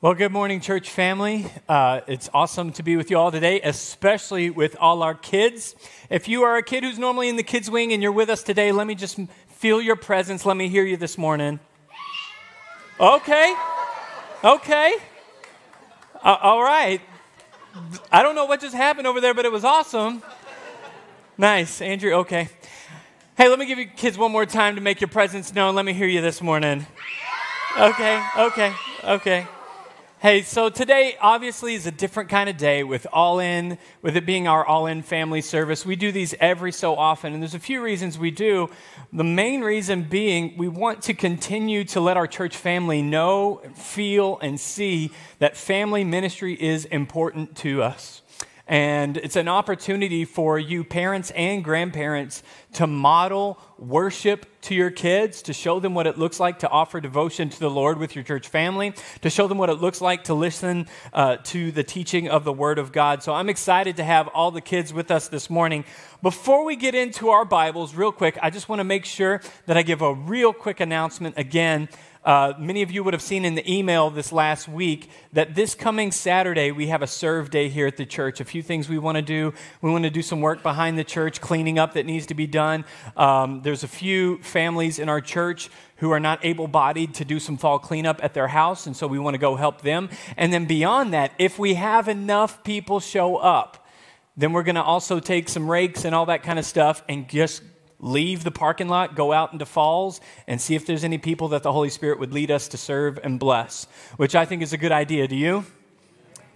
Well, good morning, church family. Uh, it's awesome to be with you all today, especially with all our kids. If you are a kid who's normally in the kids' wing and you're with us today, let me just feel your presence. Let me hear you this morning. Okay. Okay. Uh, all right. I don't know what just happened over there, but it was awesome. Nice. Andrew, okay. Hey, let me give you kids one more time to make your presence known. Let me hear you this morning. Okay, okay, okay. Hey, so today obviously is a different kind of day with all in, with it being our all in family service. We do these every so often, and there's a few reasons we do. The main reason being we want to continue to let our church family know, feel, and see that family ministry is important to us. And it's an opportunity for you, parents and grandparents, to model worship to your kids, to show them what it looks like to offer devotion to the Lord with your church family, to show them what it looks like to listen uh, to the teaching of the Word of God. So I'm excited to have all the kids with us this morning. Before we get into our Bibles, real quick, I just want to make sure that I give a real quick announcement again. Uh, many of you would have seen in the email this last week that this coming Saturday we have a serve day here at the church. A few things we want to do. We want to do some work behind the church, cleaning up that needs to be done. Um, there's a few families in our church who are not able bodied to do some fall cleanup at their house, and so we want to go help them. And then beyond that, if we have enough people show up, then we're going to also take some rakes and all that kind of stuff and just leave the parking lot, go out into Falls, and see if there's any people that the Holy Spirit would lead us to serve and bless, which I think is a good idea. Do you?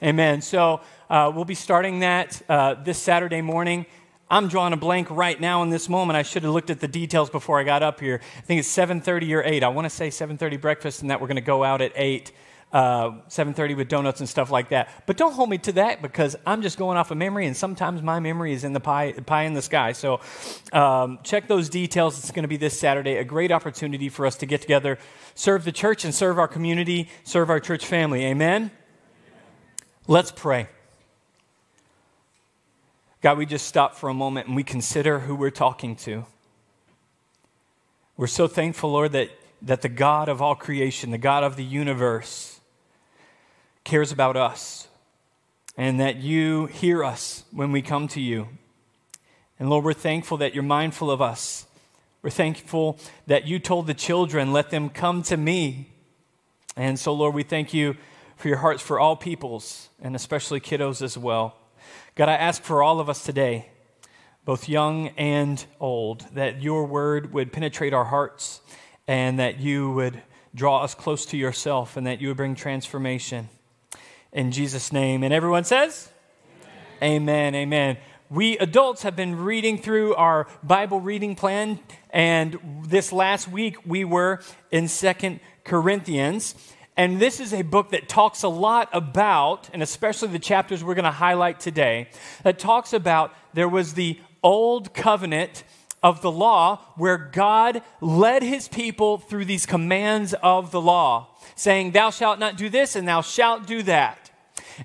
Amen. So uh, we'll be starting that uh, this Saturday morning. I'm drawing a blank right now in this moment. I should have looked at the details before I got up here. I think it's 7:30 or 8. I want to say 7:30 breakfast, and that we're going to go out at 8 uh, 7.30 with donuts and stuff like that. But don't hold me to that because i'm just going off of memory and sometimes my memory is in the pie, pie in the sky. So um, check those details. It's going to be this saturday. A great opportunity for us to get together serve the church and serve our community serve our church family. Amen? Let's pray. God we just stop for a moment and we consider who we're talking to. We're so thankful lord that that the god of all creation the god of the universe cares about us and that you hear us when we come to you. And Lord, we're thankful that you're mindful of us. We're thankful that you told the children, let them come to me. And so, Lord, we thank you for your hearts for all peoples, and especially kiddos as well. God, I ask for all of us today, both young and old, that your word would penetrate our hearts and that you would draw us close to yourself and that you would bring transformation in Jesus' name. And everyone says, Amen. Amen. Amen. We adults have been reading through our Bible reading plan, and this last week we were in Second Corinthians. And this is a book that talks a lot about, and especially the chapters we're going to highlight today, that talks about there was the old covenant of the law where God led his people through these commands of the law, saying, Thou shalt not do this and thou shalt do that.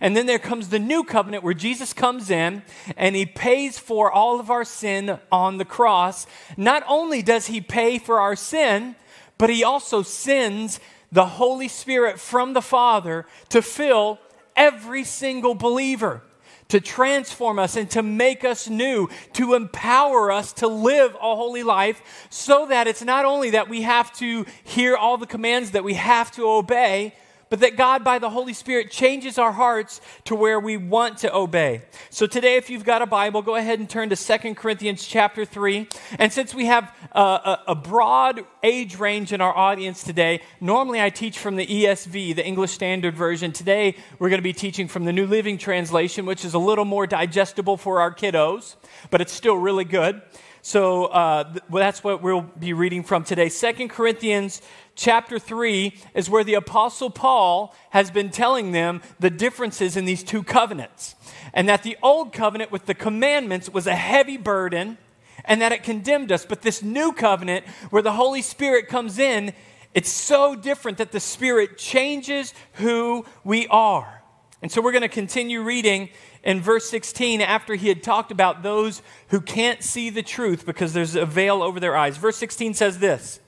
And then there comes the new covenant where Jesus comes in and he pays for all of our sin on the cross. Not only does he pay for our sin, but he also sends the Holy Spirit from the Father to fill every single believer to transform us and to make us new, to empower us to live a holy life, so that it's not only that we have to hear all the commands that we have to obey, but that God, by the Holy Spirit, changes our hearts to where we want to obey. So today, if you've got a Bible, go ahead and turn to Second Corinthians chapter 3. And since we have a, a, broad age range in our audience today, normally I teach from the ESV, the English Standard Version. Today, we're going to be teaching from the New Living Translation, which is a little more digestible for our kiddos, but it's still really good. So uh, well, that's what we'll be reading from today. Second Corinthians chapter 3 is where the Apostle Paul has been telling them the differences in these two covenants. And that the old covenant with the commandments was a heavy burden and that it condemned us. But this new covenant, where the Holy Spirit comes in, it's so different that the Spirit changes who we are. And so we're going to continue reading in verse 16 after he had talked about those who can't see the truth because there's a veil over their eyes. Verse 16 says this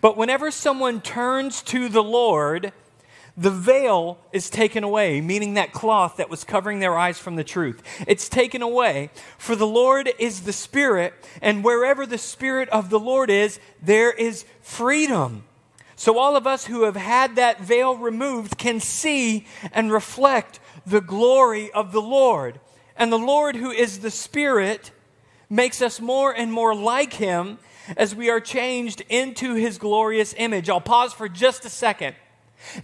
but whenever someone turns to the Lord, the veil is taken away, meaning that cloth that was covering their eyes from the truth. It's taken away. For the Lord is the Spirit, and wherever the Spirit of the Lord is, there is freedom. So, all of us who have had that veil removed can see and reflect the glory of the Lord. And the Lord, who is the Spirit, makes us more and more like Him as we are changed into His glorious image. I'll pause for just a second.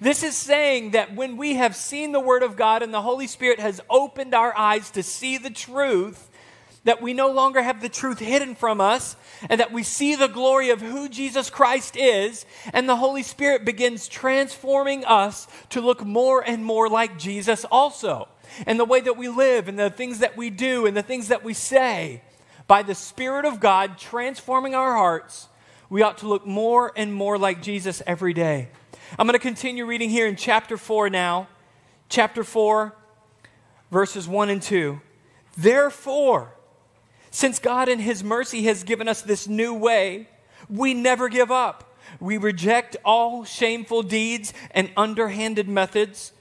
This is saying that when we have seen the Word of God and the Holy Spirit has opened our eyes to see the truth, that we no longer have the truth hidden from us, and that we see the glory of who Jesus Christ is, and the Holy Spirit begins transforming us to look more and more like Jesus also. And the way that we live, and the things that we do, and the things that we say, by the Spirit of God transforming our hearts, we ought to look more and more like Jesus every day. I'm going to continue reading here in chapter 4 now. Chapter 4, verses 1 and 2. Therefore, since God in His mercy has given us this new way, we never give up. We reject all shameful deeds and underhanded methods.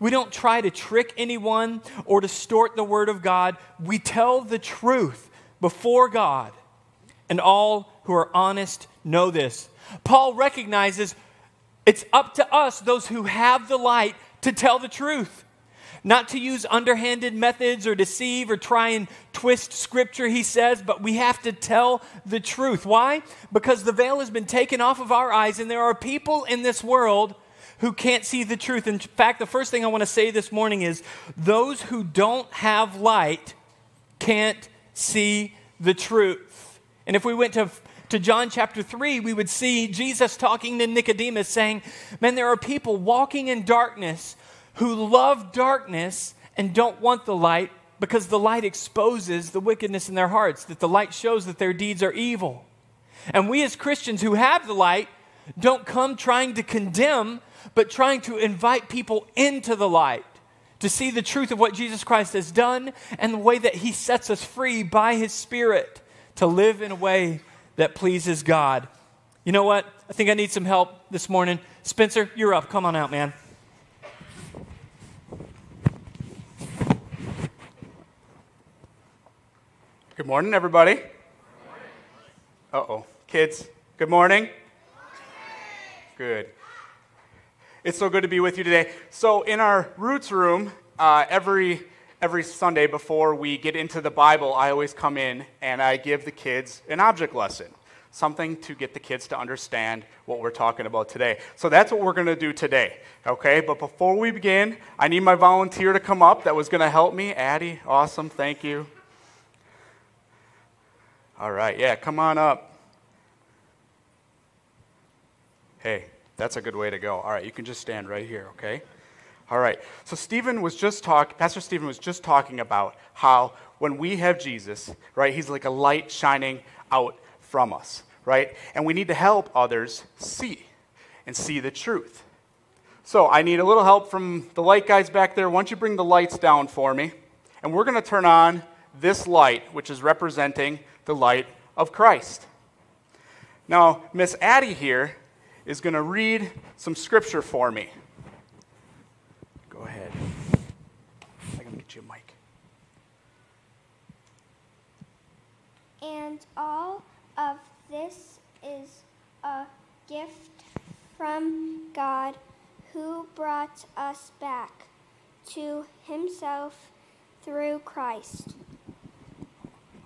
We don't try to trick anyone or distort the word of God. We tell the truth before God, and all who are honest know this. Paul recognizes it's up to us, those who have the light, to tell the truth. Not to use underhanded methods or deceive or try and twist scripture, he says, but we have to tell the truth. Why? Because the veil has been taken off of our eyes, and there are people in this world who can't see the truth. In fact, the first thing I want to say this morning is those who don't have light can't see the truth. And if we went to to John chapter 3, we would see Jesus talking to Nicodemus saying, Man, there are people walking in darkness who love darkness and don't want the light because the light exposes the wickedness in their hearts, that the light shows that their deeds are evil. And we as Christians who have the light don't come trying to condemn, but trying to invite people into the light to see the truth of what Jesus Christ has done and the way that he sets us free by his Spirit to live in a way that pleases God. You know what? I think I need some help this morning. Spencer, you're up. Come on out, man. Good morning, everybody. Uh oh. Kids, good morning. Good. It's so good to be with you today. So, in our roots room, uh, every every Sunday before we get into the Bible, I always come in and I give the kids an object lesson, something to get the kids to understand what we're talking about today. So that's what we're going to do today, okay? But before we begin, I need my volunteer to come up that was going to help me. Addie, awesome, thank you. All right, yeah, come on up. Hey, that's a good way to go. All right, you can just stand right here, okay? All right. So Stephen was just talking, Pastor Stephen was just talking about how when we have Jesus, right, he's like a light shining out from us, right? And we need to help others see and see the truth. So I need a little help from the light guys back there. Why don't you bring the lights down for me? And we're going to turn on this light, which is representing the light of Christ. Now, Miss Addie here is going to read some scripture for me. Go ahead. I'm going to get you a mic. And all of this is a gift from God who brought us back to himself through Christ.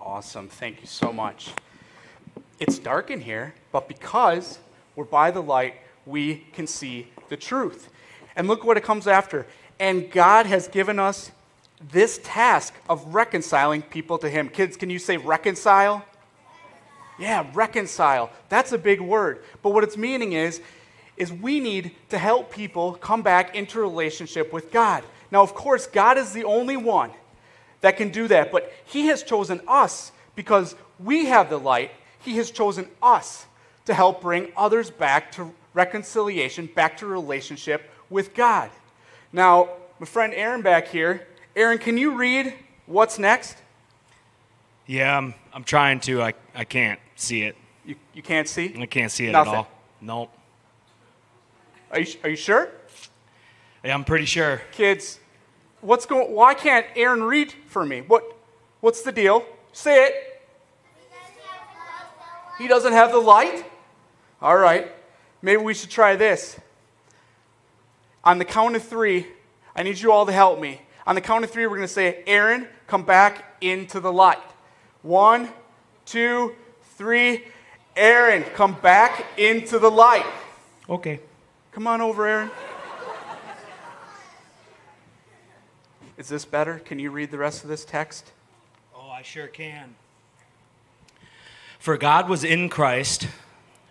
Awesome. Thank you so much. It's dark in here, but because we're by the light, we can see the truth. And look what it comes after. And God has given us this task of reconciling people to Him. Kids, can you say reconcile? Yeah, reconcile. That's a big word. But what it's meaning is, is we need to help people come back into relationship with God. Now, of course, God is the only one that can do that, but He has chosen us because we have the light. He has chosen us to help bring others back to reconciliation, back to relationship with God. Now, my friend Aaron back here, Aaron, can you read what's next? Yeah, I'm, I'm trying to. I, I can't see it. You, you can't see? I can't see it Nothing. at all. Nope. Are you, are you sure? Yeah, I'm pretty sure. Kids, what's going why can't Aaron read for me? What what's the deal? Say it. He doesn't have the light? All right. Maybe we should try this. On the count of 3, I need you all to help me. On the count of 3, we're going to say, "Aaron, come back into the light." One, two, three. Aaron, come back into the light. Okay. Come on over, Aaron. Is this better? Can you read the rest of this text? Oh, I sure can. For God was in Christ,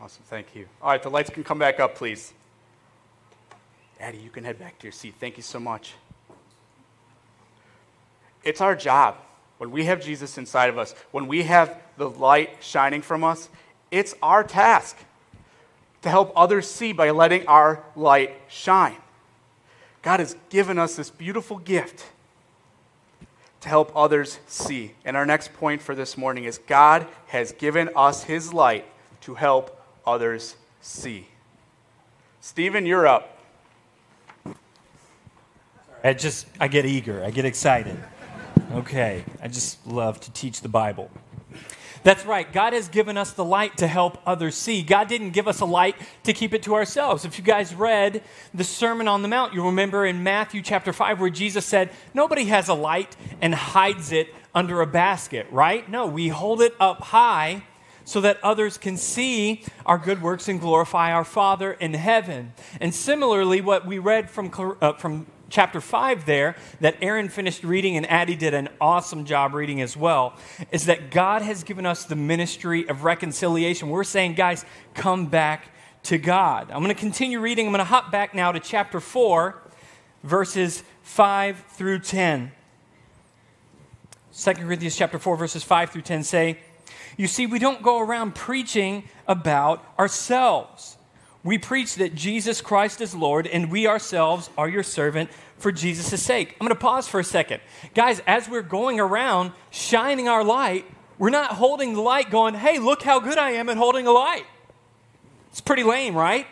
Awesome, thank you. All right, the lights can come back up, please. Addie, you can head back to your seat. Thank you so much. It's our job when we have Jesus inside of us, when we have the light shining from us, it's our task to help others see by letting our light shine. God has given us this beautiful gift to help others see. And our next point for this morning is God has given us his light to help others see. Stephen, you're up. I just, I get eager, I get excited. Okay, I just love to teach the Bible. That's right. God has given us the light to help others see. God didn't give us a light to keep it to ourselves. If you guys read the Sermon on the Mount, you remember in Matthew chapter 5 where Jesus said, Nobody has a light and hides it under a basket, right? No, we hold it up high so that others can see our good works and glorify our Father in heaven. And similarly, what we read from, uh, from chapter 5 there that Aaron finished reading and Addie did an awesome job reading as well is that God has given us the ministry of reconciliation. We're saying, guys, come back to God. I'm going to continue reading. I'm going to hop back now to chapter 4, verses 5 through 10. 2 Corinthians chapter 4 verses 5 through 10 say, "You see, we don't go around preaching about ourselves." We preach that Jesus Christ is Lord, and we ourselves are your servant for Jesus' sake. I'm going to pause for a second. Guys, as we're going around shining our light, we're not holding the light going, hey, look how good I am at holding a light. It's pretty lame, right?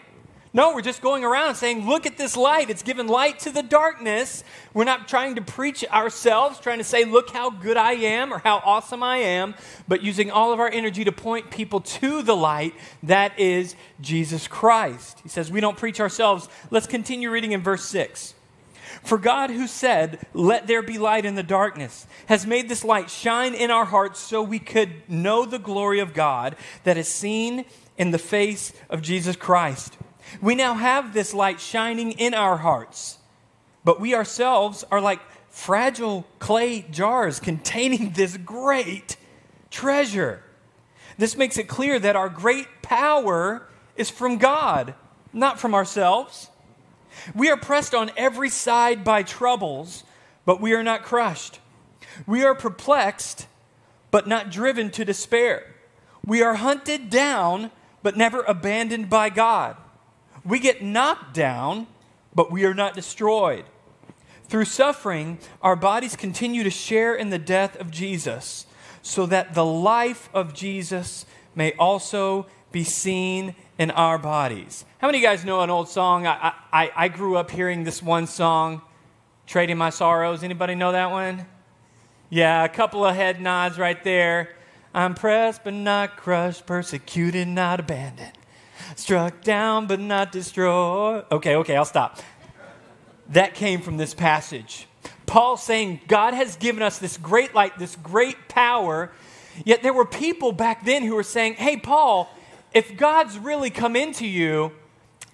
No, we're just going around saying, look at this light. It's given light to the darkness. We're not trying to preach ourselves, trying to say, look how good I am or how awesome I am, but using all of our energy to point people to the light that is Jesus Christ. He says, we don't preach ourselves. Let's continue reading in verse 6. For God, who said, Let there be light in the darkness, has made this light shine in our hearts so we could know the glory of God that is seen in the face of Jesus Christ. We now have this light shining in our hearts, but we ourselves are like fragile clay jars containing this great treasure. This makes it clear that our great power is from God, not from ourselves. We are pressed on every side by troubles, but we are not crushed. We are perplexed, but not driven to despair. We are hunted down, but never abandoned by God. We get knocked down, but we are not destroyed. Through suffering, our bodies continue to share in the death of Jesus, so that the life of Jesus may also be seen in our bodies. How many of you guys know an old song? I, I, I grew up hearing this one song, Trading My Sorrows. Anybody know that one? Yeah, a couple of head nods right there. I'm pressed but not crushed, persecuted, not abandoned struck down but not destroyed. Okay, okay, I'll stop. That came from this passage. Paul saying, God has given us this great light, this great power. Yet there were people back then who were saying, Hey, Paul, if God's really come into you,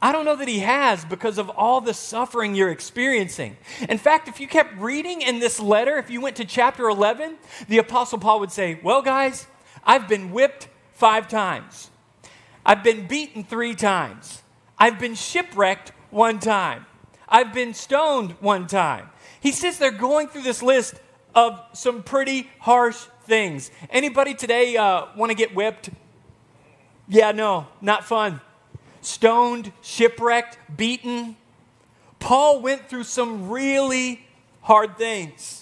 I don't know that he has because of all the suffering you're experiencing. In fact, if you kept reading in this letter, if you went to chapter 11, the Apostle Paul would say, Well, guys, I've been whipped five times. I've been beaten three times. I've been shipwrecked one time. I've been stoned one time. He sits there going through this list of some pretty harsh things. Anybody today uh, want to get whipped? Yeah, no, not fun. Stoned, shipwrecked, beaten. Paul went through some really hard things.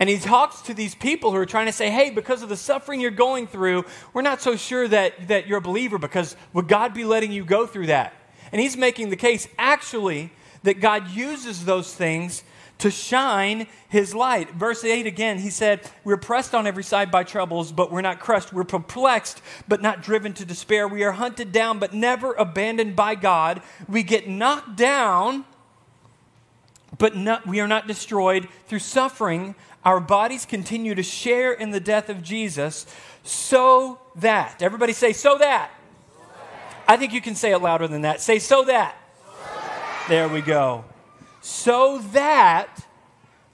And he talks to these people who are trying to say, hey, because of the suffering you're going through, we're not so sure that, that you're a believer because would God be letting you go through that? And he's making the case, actually, that God uses those things to shine his light. Verse 8 again, he said, We're pressed on every side by troubles, but we're not crushed. We're perplexed, but not driven to despair. We are hunted down, but never abandoned by God. We get knocked down, but not, we are not destroyed through suffering. Our bodies continue to share in the death of Jesus, so that, everybody say, so that. I think you can say it louder than that. Say, so that. So that. There we go so that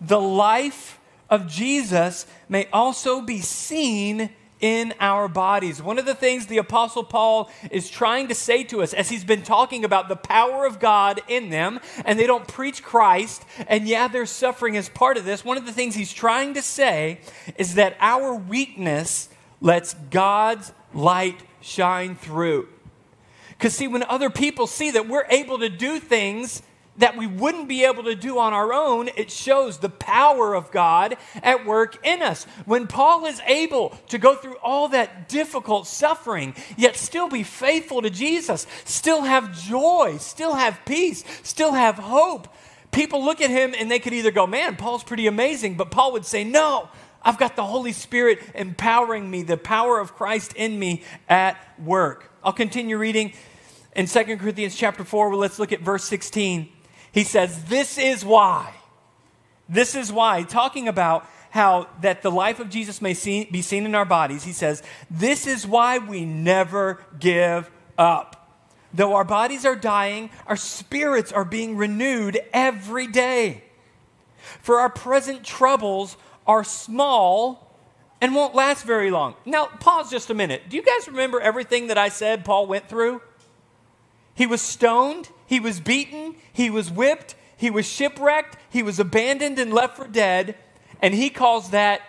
the life of Jesus may also be seen in our bodies. One of the things the Apostle Paul is trying to say to us as he's been talking about the power of God in them, and they don't preach Christ, and yeah, their suffering is part of this. One of the things he's trying to say is that our weakness lets God's light shine through. Because, see, when other people see that we're able to do things that we wouldn't be able to do on our own, it shows the power of God at work in us. When Paul is able to go through all that difficult suffering, yet still be faithful to Jesus, still have joy, still have peace, still have hope, people look at him and they could either go, Man, Paul's pretty amazing, but Paul would say, No. I've got the Holy Spirit empowering me, the power of Christ in me at work. I'll continue reading in 2 Corinthians chapter 4. Well, let's look at verse 16. He says, This is why. This is why. Talking about how that the life of Jesus may see, be seen in our bodies, he says, This is why we never give up. Though our bodies are dying, our spirits are being renewed every day. For our present troubles are small and won't last very long. Now, pause just a minute. Do you guys remember everything that I said Paul went through? He was stoned, he was beaten, he was whipped, he was shipwrecked, he was abandoned and left for dead, and he calls that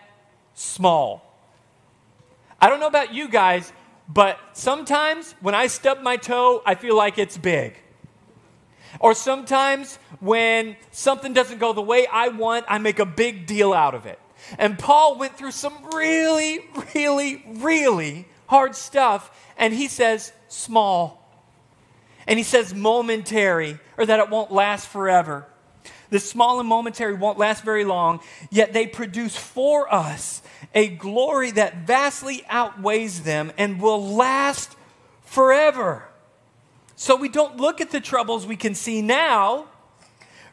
small. I don't know about you guys, but sometimes when I stub my toe, I feel like it's big. Or sometimes when something doesn't go the way I want, I make a big deal out of it. And Paul went through some really, really, really hard stuff, and he says, small. And he says momentary, or that it won't last forever. The small and momentary won't last very long, yet they produce for us a glory that vastly outweighs them and will last forever. So we don't look at the troubles we can see now.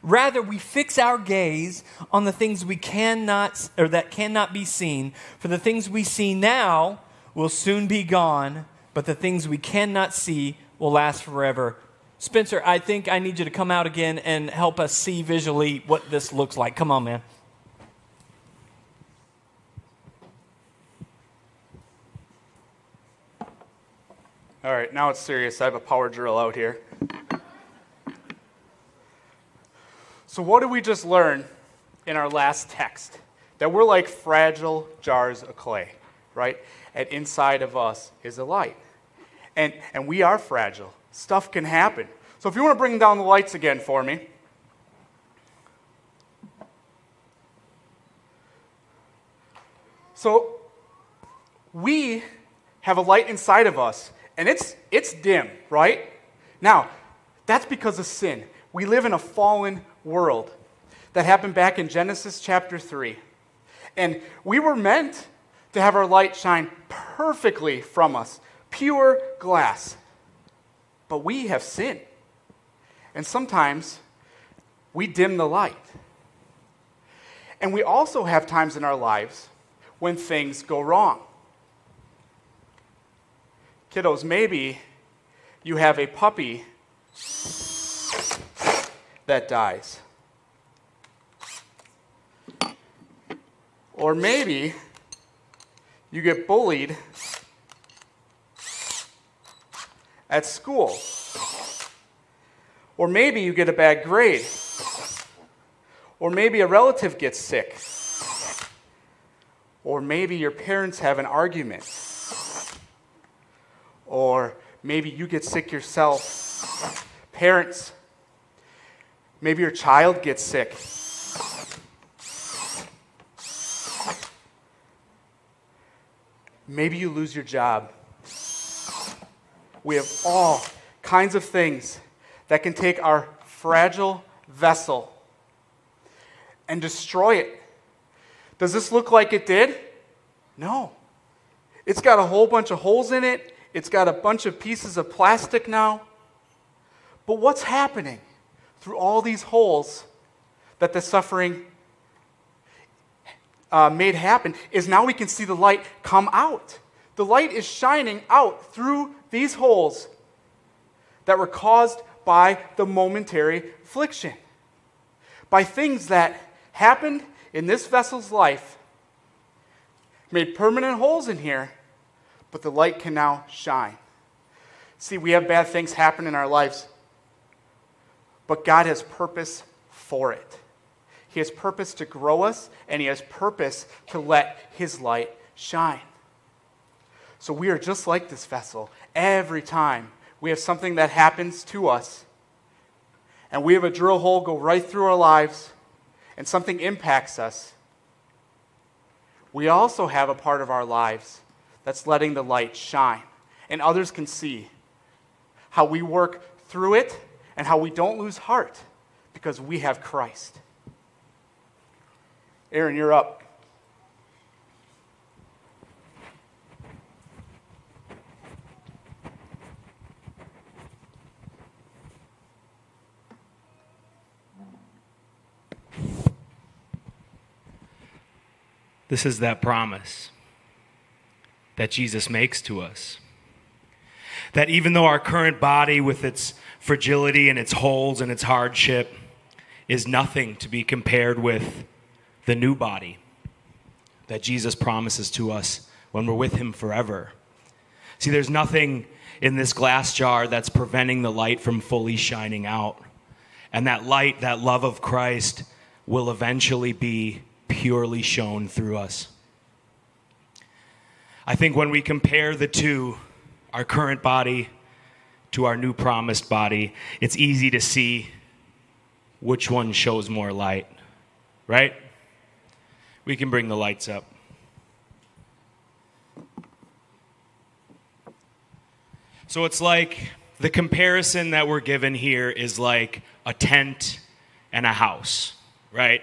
Rather, we fix our gaze on the things we cannot or that cannot be seen. For the things we see now will soon be gone, but the things we cannot see will last forever. Spencer, I think I need you to come out again and help us see visually what this looks like. Come on, man. All right, now it's serious. I have a power drill out here. So, what did we just learn in our last text? That we're like fragile jars of clay, right? And inside of us is a light. And, and we are fragile. Stuff can happen. So if you want to bring down the lights again for me. So we have a light inside of us, and it's, it's dim, right? Now, that's because of sin. We live in a fallen world. That happened back in Genesis chapter 3. And we were meant to have our light shine perfectly from us pure glass. But we have sinned. And sometimes we dim the light. And we also have times in our lives when things go wrong. Kiddos, maybe you have a puppy that dies. Or maybe you get bullied at school. Or maybe you get a bad grade. Or maybe a relative gets sick. Or maybe your parents have an argument. Or maybe you get sick yourself. Parents, maybe your child gets sick. Maybe you lose your job. We have all kinds of things that can take our fragile vessel and destroy it. Does this look like it did? No. It's got a whole bunch of holes in it, it's got a bunch of pieces of plastic now. But what's happening through all these holes that the suffering uh, made happen is now we can see the light come out. The light is shining out through these holes that were caused by the momentary affliction, by things that happened in this vessel's life, made permanent holes in here, but the light can now shine. See, we have bad things happen in our lives, but God has purpose for it. He has purpose to grow us, and He has purpose to let His light shine. So we are just like this vessel. Every time we have something that happens to us, and we have a drill hole go right through our lives, and something impacts us, we also have a part of our lives that's letting the light shine. And others can see how we work through it and how we don't lose heart because we have Christ. Aaron, you're up. This is that promise that Jesus makes to us. That even though our current body, with its fragility and its holes and its hardship, is nothing to be compared with the new body that Jesus promises to us when we're with Him forever. See, there's nothing in this glass jar that's preventing the light from fully shining out. And that light, that love of Christ, will eventually be purely shown through us. I think when we compare the two, our current body to our new promised body, it's easy to see which one shows more light, right? We can bring the lights up. So it's like the comparison that we're given here is like a tent and a house, right?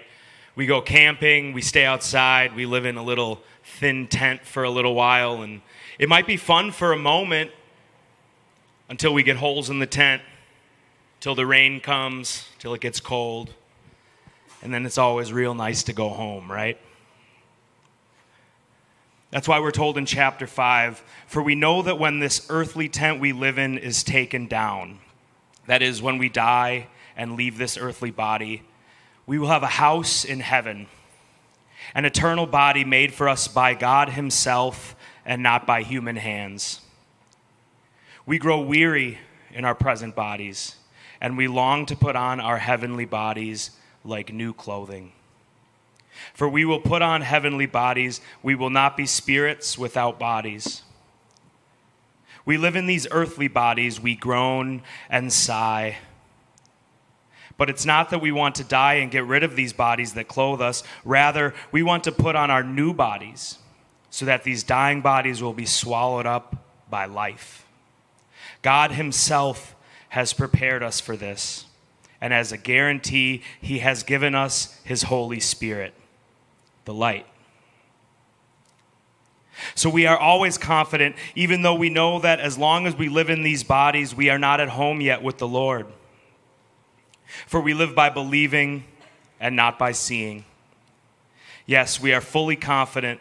We go camping, we stay outside, we live in a little thin tent for a little while, and it might be fun for a moment until we get holes in the tent, till the rain comes, till it gets cold, and then it's always real nice to go home, right? That's why we're told in chapter 5 For we know that when this earthly tent we live in is taken down, that is, when we die and leave this earthly body, we will have a house in heaven, an eternal body made for us by God Himself and not by human hands. We grow weary in our present bodies, and we long to put on our heavenly bodies like new clothing. For we will put on heavenly bodies, we will not be spirits without bodies. We live in these earthly bodies, we groan and sigh but it's not that we want to die and get rid of these bodies that clothe us. Rather, we want to put on our new bodies so that these dying bodies will be swallowed up by life. God Himself has prepared us for this. And as a guarantee, He has given us His Holy Spirit, the light. So we are always confident, even though we know that as long as we live in these bodies, we are not at home yet with the Lord. For we live by believing and not by seeing. Yes, we are fully confident,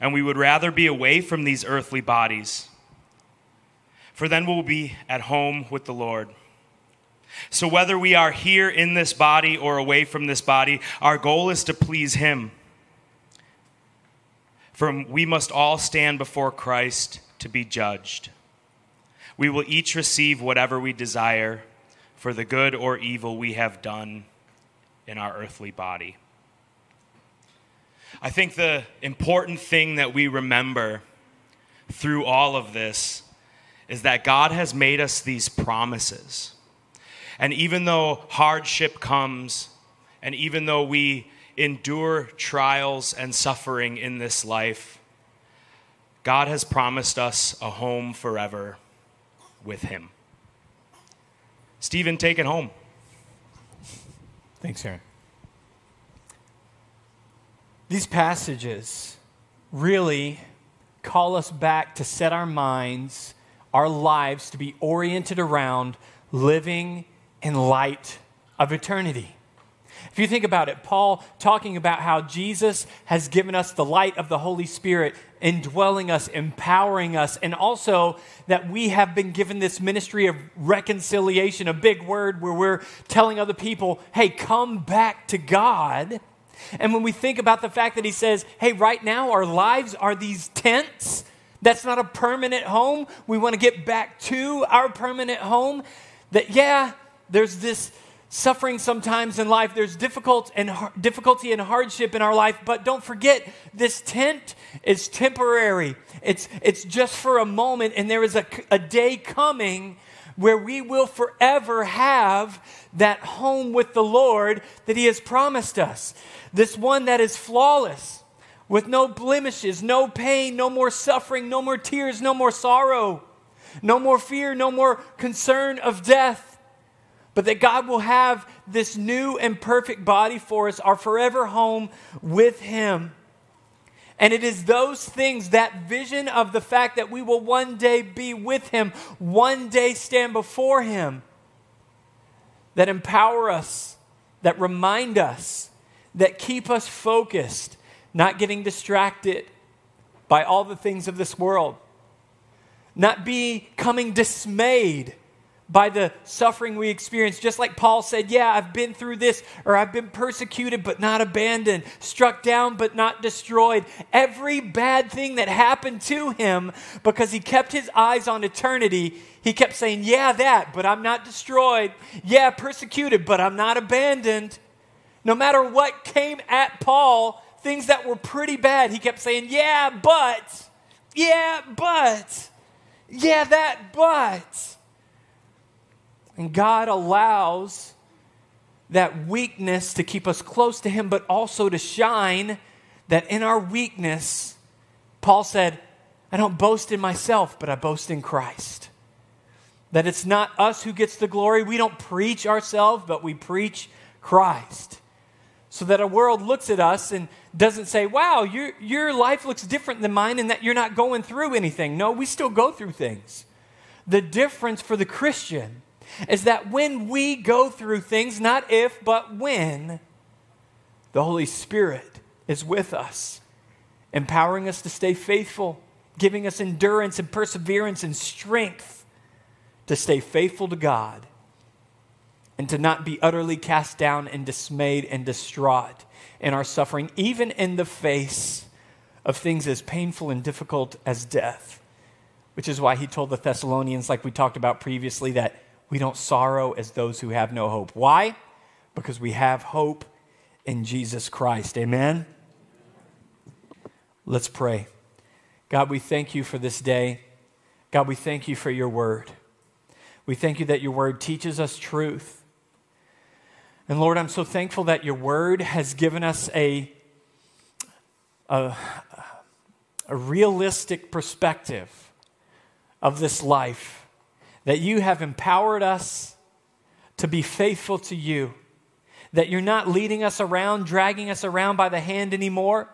and we would rather be away from these earthly bodies, for then we'll be at home with the Lord. So, whether we are here in this body or away from this body, our goal is to please Him. For we must all stand before Christ to be judged. We will each receive whatever we desire for the good or evil we have done in our earthly body. I think the important thing that we remember through all of this is that God has made us these promises. And even though hardship comes, and even though we endure trials and suffering in this life, God has promised us a home forever with Him. Stephen, take it home. Thanks, Aaron. These passages really call us back to set our minds, our lives to be oriented around living in light of eternity. If you think about it, Paul talking about how Jesus has given us the light of the Holy Spirit, indwelling us, empowering us, and also that we have been given this ministry of reconciliation, a big word where we're telling other people, hey, come back to God. And when we think about the fact that he says, hey, right now our lives are these tents, that's not a permanent home. We want to get back to our permanent home. That, yeah, there's this suffering sometimes in life. There's difficult and difficulty and hardship in our life, but don't forget this tent is temporary. It's it's just for a moment, and there is a, a day coming where we will forever have that home with the Lord that He has promised us. This one that is flawless, with no blemishes, no pain, no more suffering, no more tears, no more sorrow, no more fear, no more concern of death but that God will have this new and perfect body for us, our forever home with Him. And it is those things, that vision of the fact that we will one day be with Him, one day stand before Him, that empower us, that remind us, that keep us focused, not getting distracted by all the things of this world, not becoming dismayed by the suffering we experience. Just like Paul said, Yeah, I've been through this, or I've been persecuted but not abandoned, struck down but not destroyed. Every bad thing that happened to him, because he kept his eyes on eternity, he kept saying, Yeah, that, but I'm not destroyed. Yeah, persecuted, but I'm not abandoned. No matter what came at Paul, things that were pretty bad, he kept saying, Yeah, but, yeah, but, yeah, that, but. And God allows that weakness to keep us close to Him, but also to shine that in our weakness, Paul said, I don't boast in myself, but I boast in Christ. That it's not us who gets the glory. We don't preach ourselves, but we preach Christ. So that a world looks at us and doesn't say, wow, your, your life looks different than mine and that you're not going through anything. No, we still go through things. The difference for the Christian is that when we go through things, not if, but when, the Holy Spirit is with us, empowering us to stay faithful, giving us endurance and perseverance and strength to stay faithful to God and to not be utterly cast down and dismayed and distraught in our suffering, even in the face of things as painful and difficult as death. Which is why he told the Thessalonians, like we talked about previously, that we don't sorrow as those who have no hope. Why? Because we have hope in Jesus Christ. Amen? Let's pray. God, we thank you for this day. God, we thank you for your word. We thank you that your word teaches us truth. And Lord, I'm so thankful that your word has given us a, a, a realistic perspective of this life that you have empowered us to be faithful to you, that you're not leading us around, dragging us around by the hand anymore,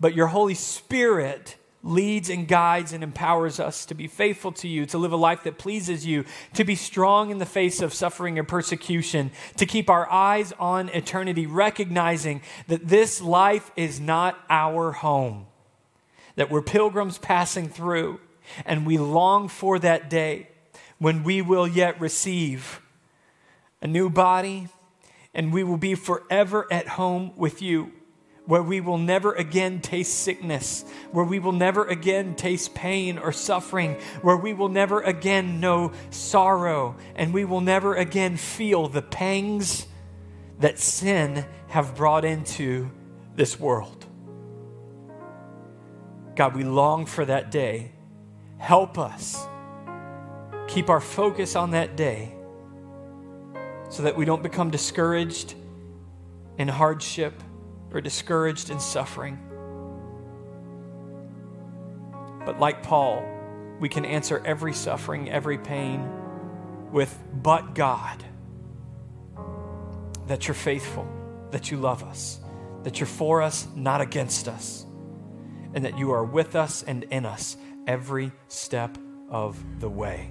but your Holy Spirit leads and guides and empowers us to be faithful to you, to live a life that pleases you, to be strong in the face of suffering and persecution, to keep our eyes on eternity, recognizing that this life is not our home, that we're pilgrims passing through, and we long for that day when we will yet receive a new body and we will be forever at home with you. where we will never again taste sickness, where we will never again taste pain or suffering, where we will never again know sorrow, and we will never again feel the pangs that sin have brought into this world. God, we long for that day. Help us keep our focus on that day so that we don't become discouraged in hardship or discouraged in suffering. But like Paul, we can answer every suffering, every pain with, but God, that you're faithful, that you love us, that you're for us, not against us, and that you are with us and in us every step of the way.